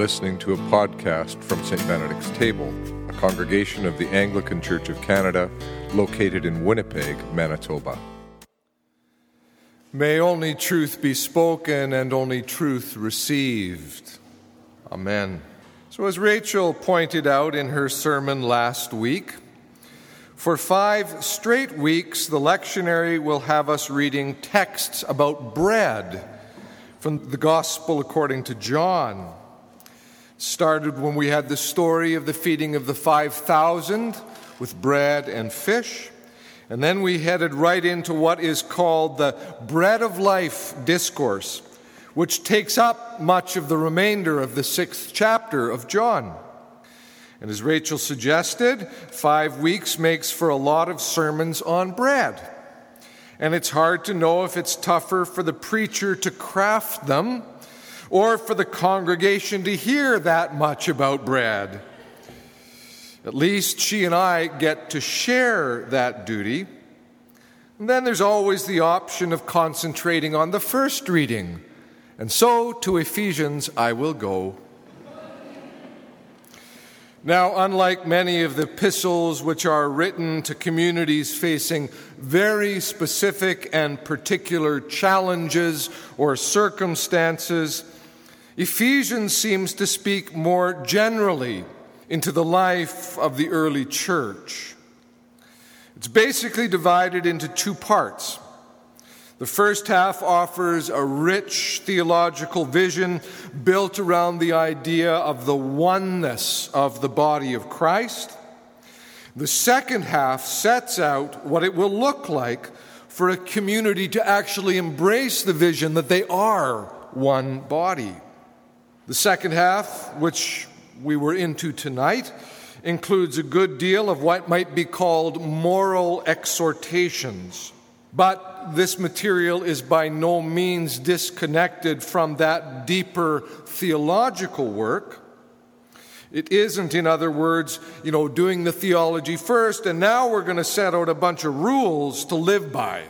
listening to a podcast from St. Benedict's Table, a congregation of the Anglican Church of Canada located in Winnipeg, Manitoba. May only truth be spoken and only truth received. Amen. So, as Rachel pointed out in her sermon last week, for five straight weeks, the lectionary will have us reading texts about bread from the Gospel according to John. Started when we had the story of the feeding of the 5,000 with bread and fish. And then we headed right into what is called the Bread of Life discourse, which takes up much of the remainder of the sixth chapter of John. And as Rachel suggested, five weeks makes for a lot of sermons on bread and it's hard to know if it's tougher for the preacher to craft them or for the congregation to hear that much about bread. At least she and I get to share that duty. And then there's always the option of concentrating on the first reading. And so to Ephesians I will go. Now, unlike many of the epistles which are written to communities facing very specific and particular challenges or circumstances, Ephesians seems to speak more generally into the life of the early church. It's basically divided into two parts. The first half offers a rich theological vision built around the idea of the oneness of the body of Christ. The second half sets out what it will look like for a community to actually embrace the vision that they are one body. The second half, which we were into tonight, includes a good deal of what might be called moral exhortations. But this material is by no means disconnected from that deeper theological work. It isn't, in other words, you know, doing the theology first, and now we're going to set out a bunch of rules to live by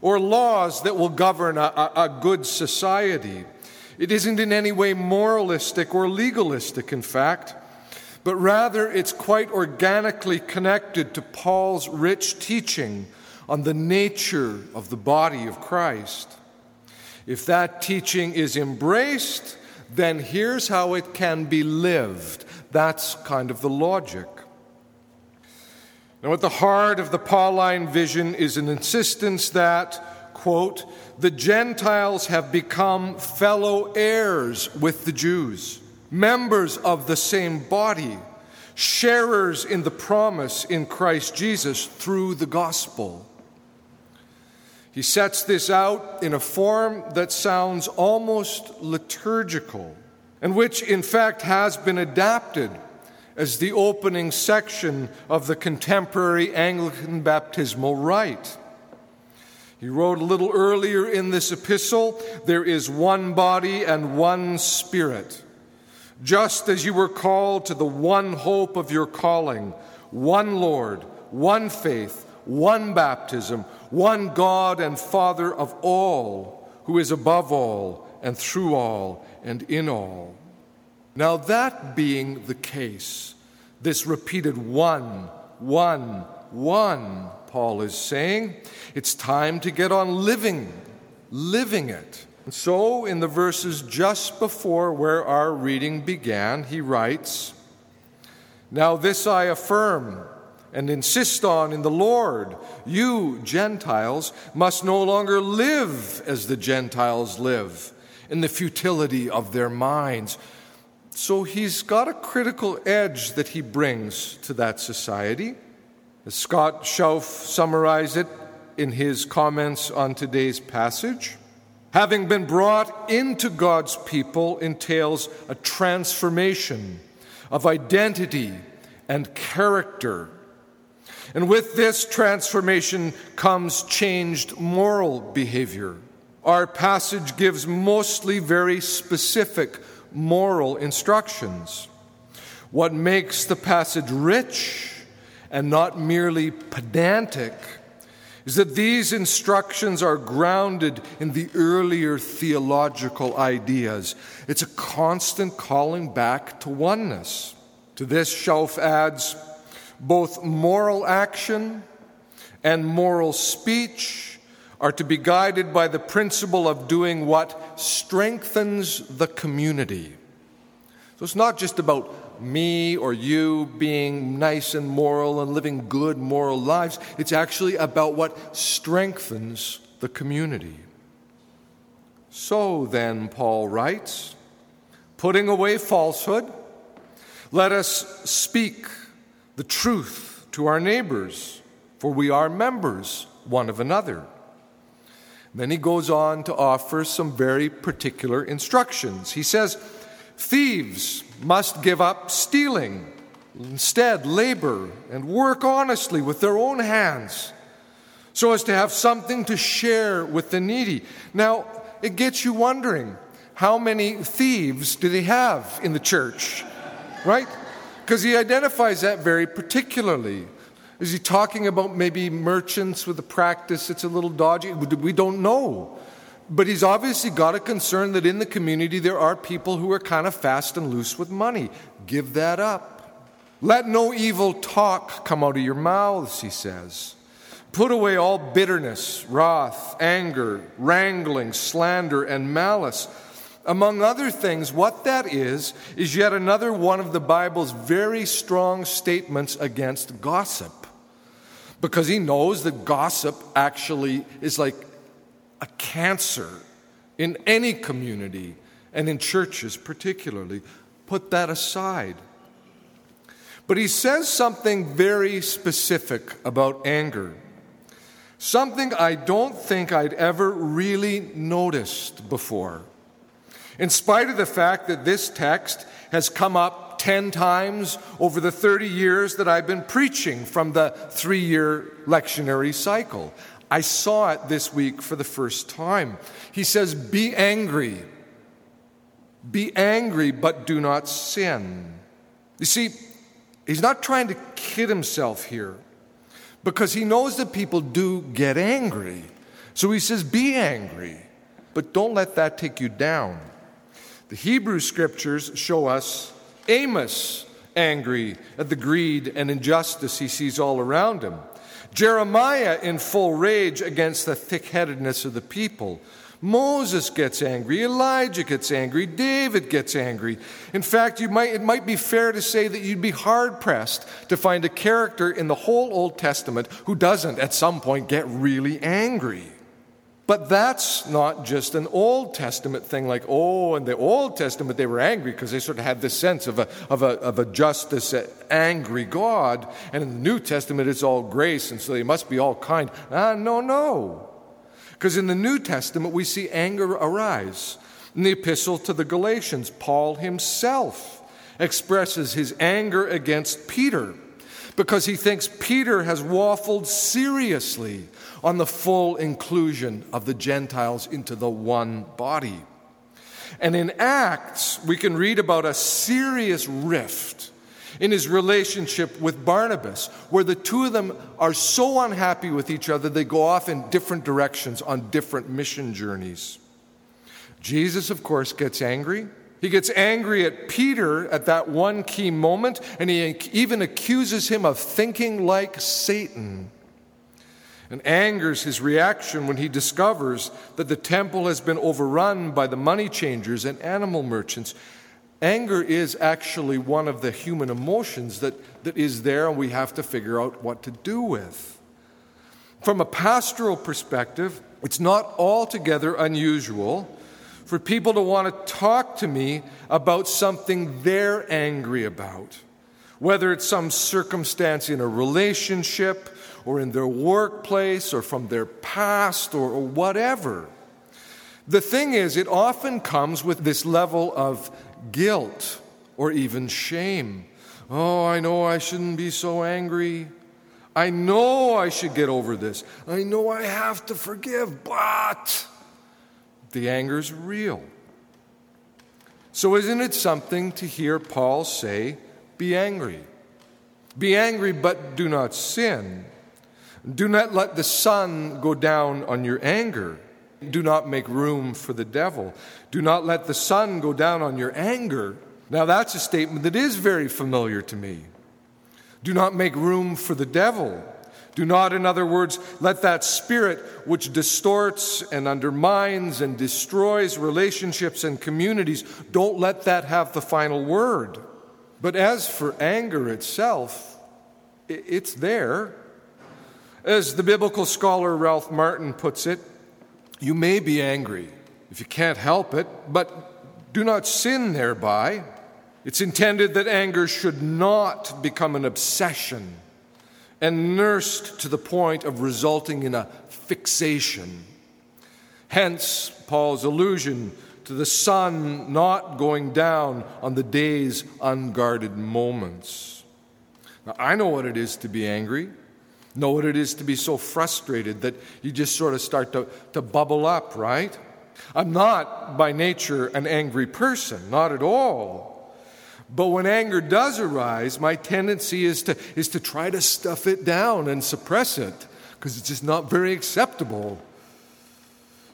or laws that will govern a, a, good society. It isn't in any way moralistic or legalistic, in fact, but rather it's quite organically connected to Paul's rich teaching on the nature of the body of Christ. If that teaching is embraced, then here's how it can be lived. That's kind of the logic. Now, at the heart of the Pauline vision is an insistence that, quote, the Gentiles have become fellow heirs with the Jews, members of the same body, sharers in the promise in Christ Jesus through the gospel. He sets this out in a form that sounds almost liturgical, and which in fact has been adapted as the opening section of the contemporary Anglican baptismal rite. He wrote a little earlier in this epistle there is one body and one spirit. Just as you were called to the one hope of your calling, one Lord, one faith, one baptism, one God and Father of all, who is above all and through all and in all. Now, that being the case, this repeated one, one, one, Paul is saying, it's time to get on living, living it. And so, in the verses just before where our reading began, he writes, Now this I affirm and insist on in the Lord. You, Gentiles, must no longer live as the Gentiles live, in the futility of their minds. So he's got a critical edge that he brings to that society. As Scott Shauf summarized it in his comments on today's passage, having been brought into God's people entails a transformation of identity and character and with this transformation comes changed moral behavior. Our passage gives mostly very specific moral instructions. What makes the passage rich and not merely pedantic is that these instructions are grounded in the earlier theological ideas. It's a constant calling back to oneness. To this, Shauf adds both moral action and moral speech are to be guided by the principle of doing what strengthens the community. So it's not just about me or you being nice and moral and living good moral lives. It's actually about what strengthens the community. So then, Paul writes, putting away falsehood, let us speak the truth to our neighbors, for we are members one of another. Then he goes on to offer some very particular instructions. He says, Thieves must give up stealing, instead, labor and work honestly with their own hands so as to have something to share with the needy. Now, it gets you wondering how many thieves do they have in the church? Right? Because he identifies that very particularly. Is he talking about maybe merchants with a practice that's a little dodgy? We don't know. But he's obviously got a concern that in the community there are people who are kind of fast and loose with money. Give that up. Let no evil talk come out of your mouths, he says. Put away all bitterness, wrath, anger, wrangling, slander, and malice. Among other things, what that is, is yet another one of the Bible's very strong statements against gossip. Because he knows that gossip actually is like a cancer in any community and in churches particularly. Put that aside. But he says something very specific about anger. Something I don't think I'd ever really noticed before. In spite of the fact that this text has come up 10 times over the 30 years that I've been preaching from the three year lectionary cycle, I saw it this week for the first time. He says, Be angry. Be angry, but do not sin. You see, he's not trying to kid himself here because he knows that people do get angry. So he says, Be angry, but don't let that take you down. The Hebrew scriptures show us Amos angry at the greed and injustice he sees all around him. Jeremiah in full rage against the thick headedness of the people. Moses gets angry, Elijah gets angry, David gets angry. In fact, you might, it might be fair to say that you'd be hard pressed to find a character in the whole Old Testament who doesn't at some point get really angry. But that's not just an Old Testament thing, like, oh, in the Old Testament they were angry because they sort of had this sense of a, of, a, of a justice, angry God. And in the New Testament it's all grace, and so they must be all kind. Ah, no, no. Because in the New Testament we see anger arise. In the epistle to the Galatians, Paul himself expresses his anger against Peter because he thinks Peter has waffled seriously on the full inclusion of the Gentiles into the one body. And in Acts, we can read about a serious rift in his relationship with Barnabas, where the two of them are so unhappy with each other, they go off in different directions on different mission journeys. Jesus, of course, gets angry. He gets angry at Peter at that one key moment, and he even accuses him of thinking like Satan and angers his reaction when he discovers that the temple has been overrun by the money changers and animal merchants. Anger is actually one of the human emotions that, that is there, and we have to figure out what to do with. From a pastoral perspective, it's not altogether unusual for people to want to talk to me about something they're angry about, whether it's some circumstance in a relationship or in their workplace or from their past or, or whatever. The thing is, it often comes with this level of guilt or even shame. Oh, I know I shouldn't be so angry. I know I should get over this. I know I have to forgive, but the anger's real. So, isn't it something to hear Paul say, Be angry? Be angry, but do not sin. Do not let the sun go down on your anger. Do not make room for the devil. Do not let the sun go down on your anger. Now, that's a statement that is very familiar to me. Do not make room for the devil. Do not, in other words, let that spirit which distorts and undermines and destroys relationships and communities, don't let that have the final word. But as for anger itself, it's there. As the biblical scholar Ralph Martin puts it, you may be angry if you can't help it, but do not sin thereby. It's intended that anger should not become an obsession and nursed to the point of resulting in a fixation. Hence, Paul's allusion to the sun not going down on the day's unguarded moments. Now, I know what it is to be angry, know what it is to be so frustrated that you just sort of start to, to bubble up, right? I'm not by nature an angry person, not at all. But when anger does arise, my tendency is to, is to try to stuff it down and suppress it because it's just not very acceptable.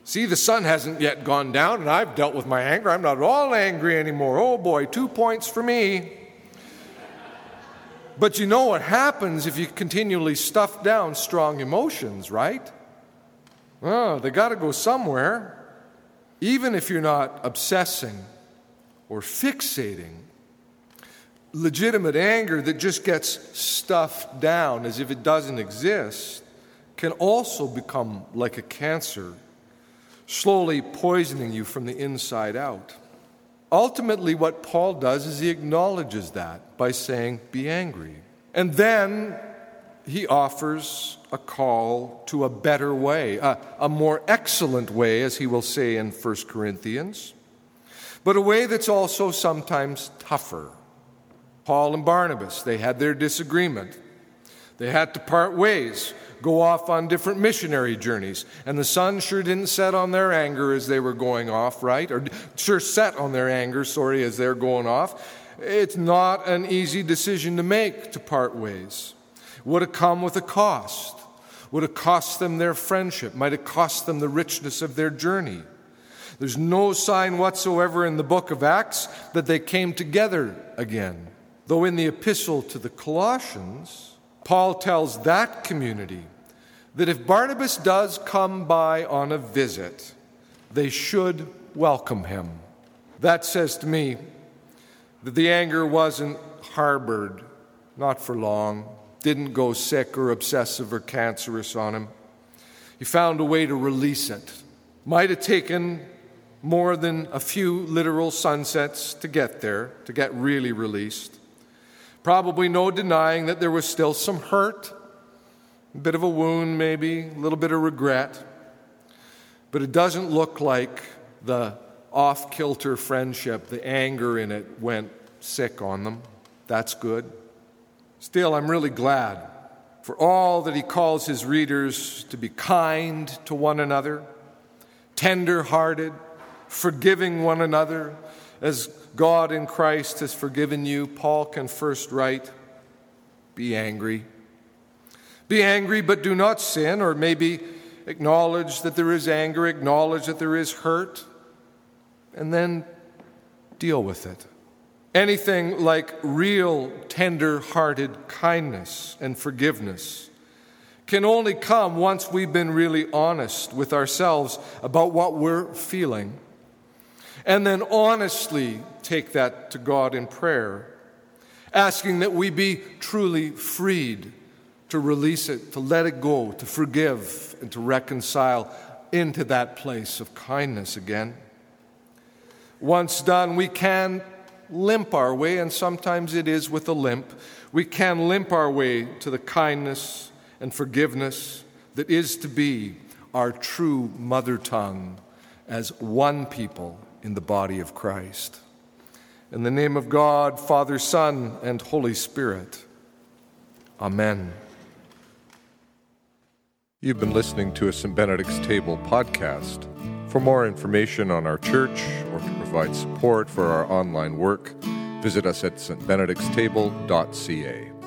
See, the sun hasn't yet gone down, and I've dealt with my anger. I'm not at all angry anymore. Oh boy, two points for me. But you know what happens if you continually stuff down strong emotions, right? Oh, they got to go somewhere. Even if you're not obsessing or fixating legitimate anger that just gets stuffed down as if it doesn't exist can also become like a cancer, slowly poisoning you from the inside out. Ultimately, what Paul does is he acknowledges that by saying, Be angry. And then he offers a call to a better way, a, a more excellent way, as he will say in 1 Corinthians, but a way that's also sometimes tougher Paul and Barnabas, they had their disagreement. They had to part ways, go off on different missionary journeys. And the sun sure didn't set on their anger as they were going off, right? Or sure set on their anger, sorry, as they're going off. It's not an easy decision to make to part ways. Would it come with a cost? Would it cost them their friendship? Might it cost them the richness of their journey? There's no sign whatsoever in the book of Acts that they came together again. Though in the epistle to the Colossians, Paul tells that community that if Barnabas does come by on a visit, they should welcome him. That says to me that the anger wasn't harbored, not for long, didn't go sick or obsessive or cancerous on him. He found a way to release it. Might have taken more than a few literal sunsets to get there, to get really released. Probably no denying that there was still some hurt, a bit of a wound, maybe, a little bit of regret. But it doesn't look like the off kilter friendship, the anger in it went sick on them. That's good. Still, I'm really glad for all that he calls his readers to be kind to one another, tender hearted, forgiving one another, as God in Christ has forgiven you, Paul can first write, Be angry. Be angry, but do not sin, or maybe acknowledge that there is anger, acknowledge that there is hurt, and then deal with it. Anything like real tender hearted kindness and forgiveness can only come once we've been really honest with ourselves about what we're feeling and then honestly take that to God in prayer, asking that we be truly freed to release it, to let it go, to forgive, and to reconcile into that place of kindness again. Once done, we can limp our way, and sometimes it is with a limp. We can limp our way to the kindness and forgiveness that is to be our true mother tongue as one people in the body of Christ. In the name of God, Father, Son, and Holy Spirit. Amen. You've been listening to a St. Benedict's Table podcast. For more information on our church or to provide support for our online work, visit us at stbenedictstable.ca.